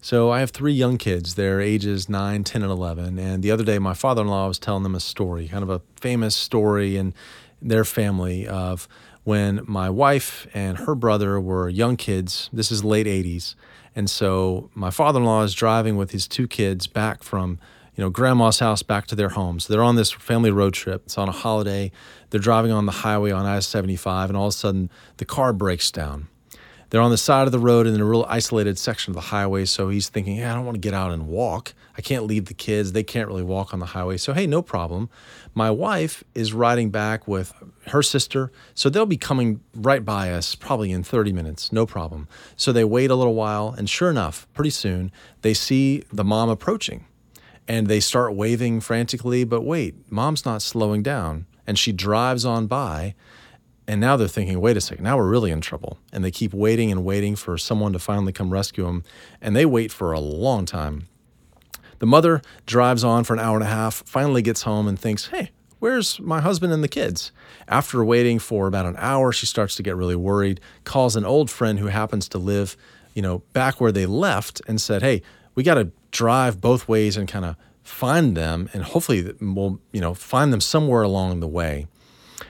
So I have three young kids. They're ages 9, 10, and 11. And the other day, my father in law was telling them a story, kind of a famous story in their family of when my wife and her brother were young kids. This is late 80s. And so my father in law is driving with his two kids back from you know, grandma's house back to their home. So they're on this family road trip. It's on a holiday. They're driving on the highway on I 75, and all of a sudden the car breaks down. They're on the side of the road in a real isolated section of the highway. So he's thinking, I don't want to get out and walk. I can't leave the kids. They can't really walk on the highway. So, hey, no problem. My wife is riding back with her sister. So they'll be coming right by us probably in 30 minutes. No problem. So they wait a little while. And sure enough, pretty soon they see the mom approaching and they start waving frantically. But wait, mom's not slowing down. And she drives on by and now they're thinking, wait a second, now we're really in trouble. And they keep waiting and waiting for someone to finally come rescue them. And they wait for a long time. The mother drives on for an hour and a half, finally gets home and thinks, hey, where's my husband and the kids? After waiting for about an hour, she starts to get really worried, calls an old friend who happens to live, you know, back where they left and said, hey, we got to drive both ways and kind of find them and hopefully we'll, you know, find them somewhere along the way.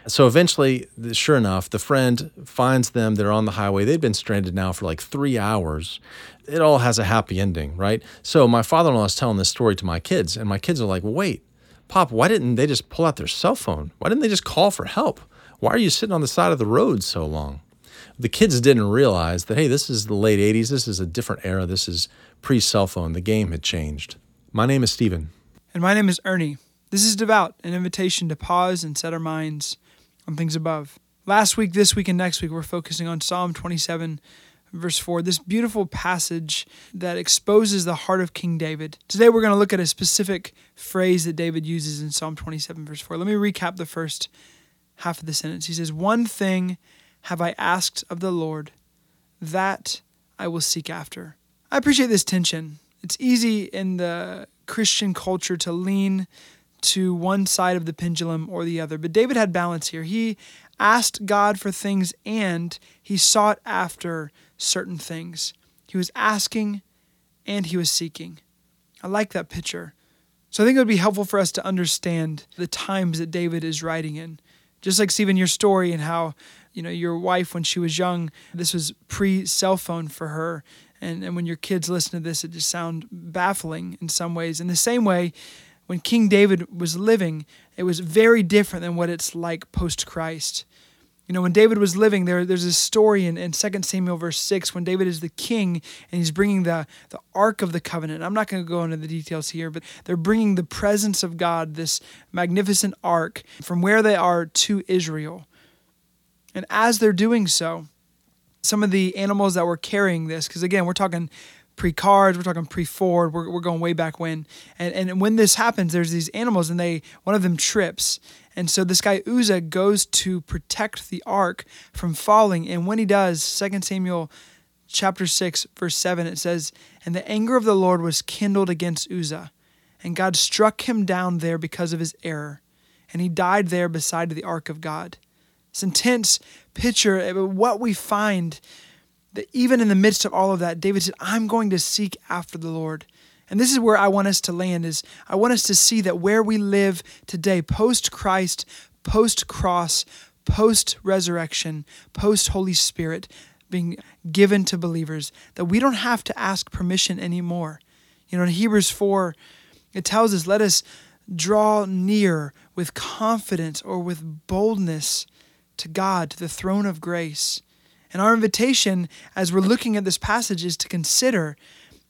So eventually, sure enough, the friend finds them. They're on the highway. They've been stranded now for like three hours. It all has a happy ending, right? So my father in law is telling this story to my kids, and my kids are like, wait, Pop, why didn't they just pull out their cell phone? Why didn't they just call for help? Why are you sitting on the side of the road so long? The kids didn't realize that, hey, this is the late 80s. This is a different era. This is pre cell phone. The game had changed. My name is Stephen. And my name is Ernie. This is Devout, an invitation to pause and set our minds on things above. Last week, this week, and next week, we're focusing on Psalm 27, verse 4, this beautiful passage that exposes the heart of King David. Today, we're going to look at a specific phrase that David uses in Psalm 27, verse 4. Let me recap the first half of the sentence. He says, One thing have I asked of the Lord, that I will seek after. I appreciate this tension. It's easy in the Christian culture to lean to one side of the pendulum or the other. But David had balance here. He asked God for things and he sought after certain things. He was asking and he was seeking. I like that picture. So I think it would be helpful for us to understand the times that David is writing in. Just like Stephen, your story and how, you know, your wife when she was young, this was pre cell phone for her. And, and when your kids listen to this, it just sounds baffling in some ways. In the same way, when King David was living, it was very different than what it's like post Christ. You know, when David was living, there, there's a story in, in 2 Samuel verse 6 when David is the king and he's bringing the, the Ark of the Covenant. I'm not going to go into the details here, but they're bringing the presence of God, this magnificent Ark, from where they are to Israel. And as they're doing so, some of the animals that were carrying this, because again, we're talking pre cars, we're talking pre Ford, we're, we're going way back when. And, and when this happens, there's these animals and they, one of them trips. And so this guy Uzzah goes to protect the ark from falling. And when he does, 2 Samuel chapter 6, verse 7, it says, And the anger of the Lord was kindled against Uzzah, and God struck him down there because of his error. And he died there beside the ark of God. It's intense picture of what we find that even in the midst of all of that, David said, I'm going to seek after the Lord. And this is where I want us to land is I want us to see that where we live today, post Christ, post cross, post resurrection, post Holy Spirit being given to believers, that we don't have to ask permission anymore. You know, in Hebrews 4, it tells us, let us draw near with confidence or with boldness to God, to the throne of grace. And our invitation as we're looking at this passage is to consider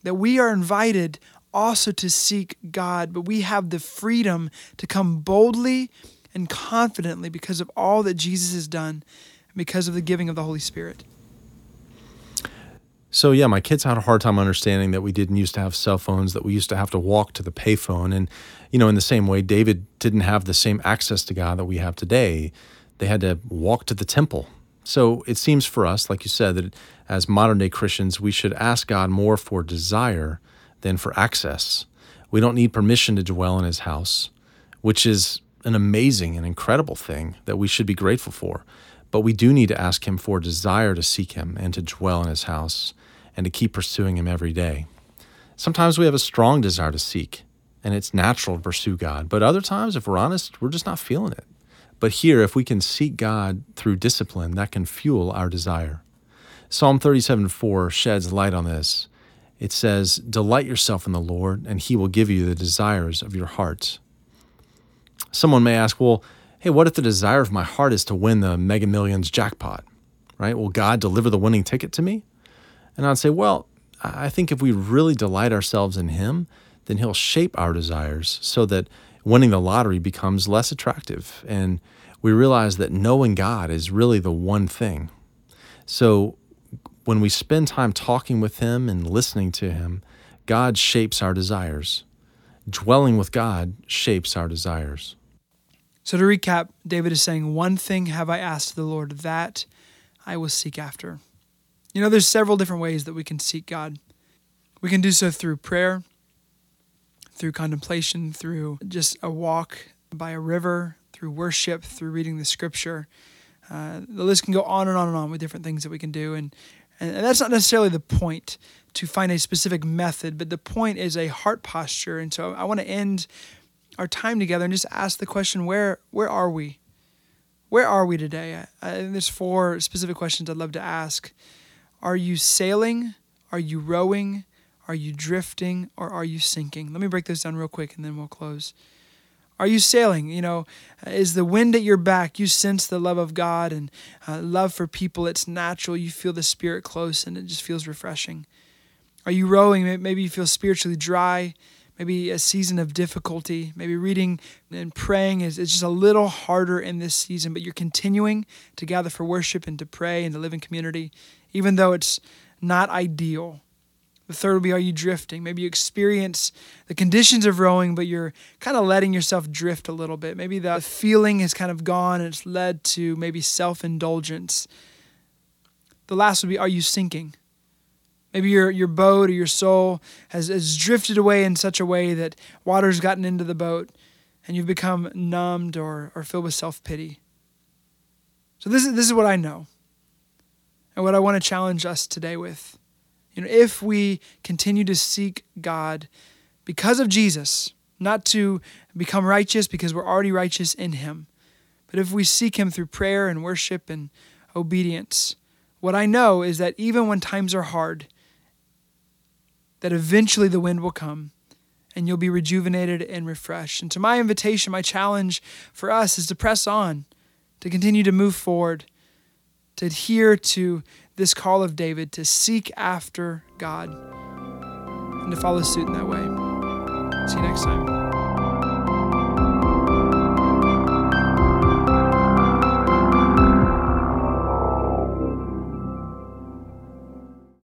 that we are invited also to seek God, but we have the freedom to come boldly and confidently because of all that Jesus has done and because of the giving of the Holy Spirit. So yeah, my kids had a hard time understanding that we didn't used to have cell phones, that we used to have to walk to the payphone, and you know, in the same way, David didn't have the same access to God that we have today. They had to walk to the temple so it seems for us, like you said, that as modern day Christians, we should ask God more for desire than for access. We don't need permission to dwell in his house, which is an amazing and incredible thing that we should be grateful for. But we do need to ask him for desire to seek him and to dwell in his house and to keep pursuing him every day. Sometimes we have a strong desire to seek, and it's natural to pursue God. But other times, if we're honest, we're just not feeling it. But here, if we can seek God through discipline, that can fuel our desire. Psalm 37 4 sheds light on this. It says, Delight yourself in the Lord, and he will give you the desires of your heart. Someone may ask, Well, hey, what if the desire of my heart is to win the Mega Millions jackpot? Right? Will God deliver the winning ticket to me? And I'd say, Well, I think if we really delight ourselves in Him, then He'll shape our desires so that winning the lottery becomes less attractive. And we realize that knowing God is really the one thing. So when we spend time talking with Him and listening to Him, God shapes our desires. Dwelling with God shapes our desires. So, to recap, David is saying, One thing have I asked the Lord, that I will seek after. You know, there's several different ways that we can seek God. We can do so through prayer, through contemplation, through just a walk by a river, through worship, through reading the scripture. Uh, the list can go on and on and on with different things that we can do. And and that's not necessarily the point to find a specific method, but the point is a heart posture. And so I want to end our time together and just ask the question where where are we? Where are we today? I, there's four specific questions I'd love to ask. Are you sailing? Are you rowing? Are you drifting? Or are you sinking? Let me break this down real quick and then we'll close. Are you sailing? You know, is the wind at your back? You sense the love of God and uh, love for people. It's natural. You feel the Spirit close and it just feels refreshing. Are you rowing? Maybe you feel spiritually dry. Maybe a season of difficulty. Maybe reading and praying is, is just a little harder in this season, but you're continuing to gather for worship and to pray and to live in community, even though it's not ideal. The third would be Are you drifting? Maybe you experience the conditions of rowing, but you're kind of letting yourself drift a little bit. Maybe the feeling has kind of gone and it's led to maybe self indulgence. The last would be Are you sinking? Maybe your, your boat or your soul has, has drifted away in such a way that water's gotten into the boat and you've become numbed or, or filled with self pity. So, this is, this is what I know and what I want to challenge us today with. You know, if we continue to seek God because of Jesus, not to become righteous because we're already righteous in Him, but if we seek Him through prayer and worship and obedience, what I know is that even when times are hard, that eventually the wind will come and you'll be rejuvenated and refreshed. And to my invitation, my challenge for us is to press on, to continue to move forward, to adhere to this call of David to seek after God and to follow suit in that way. See you next time.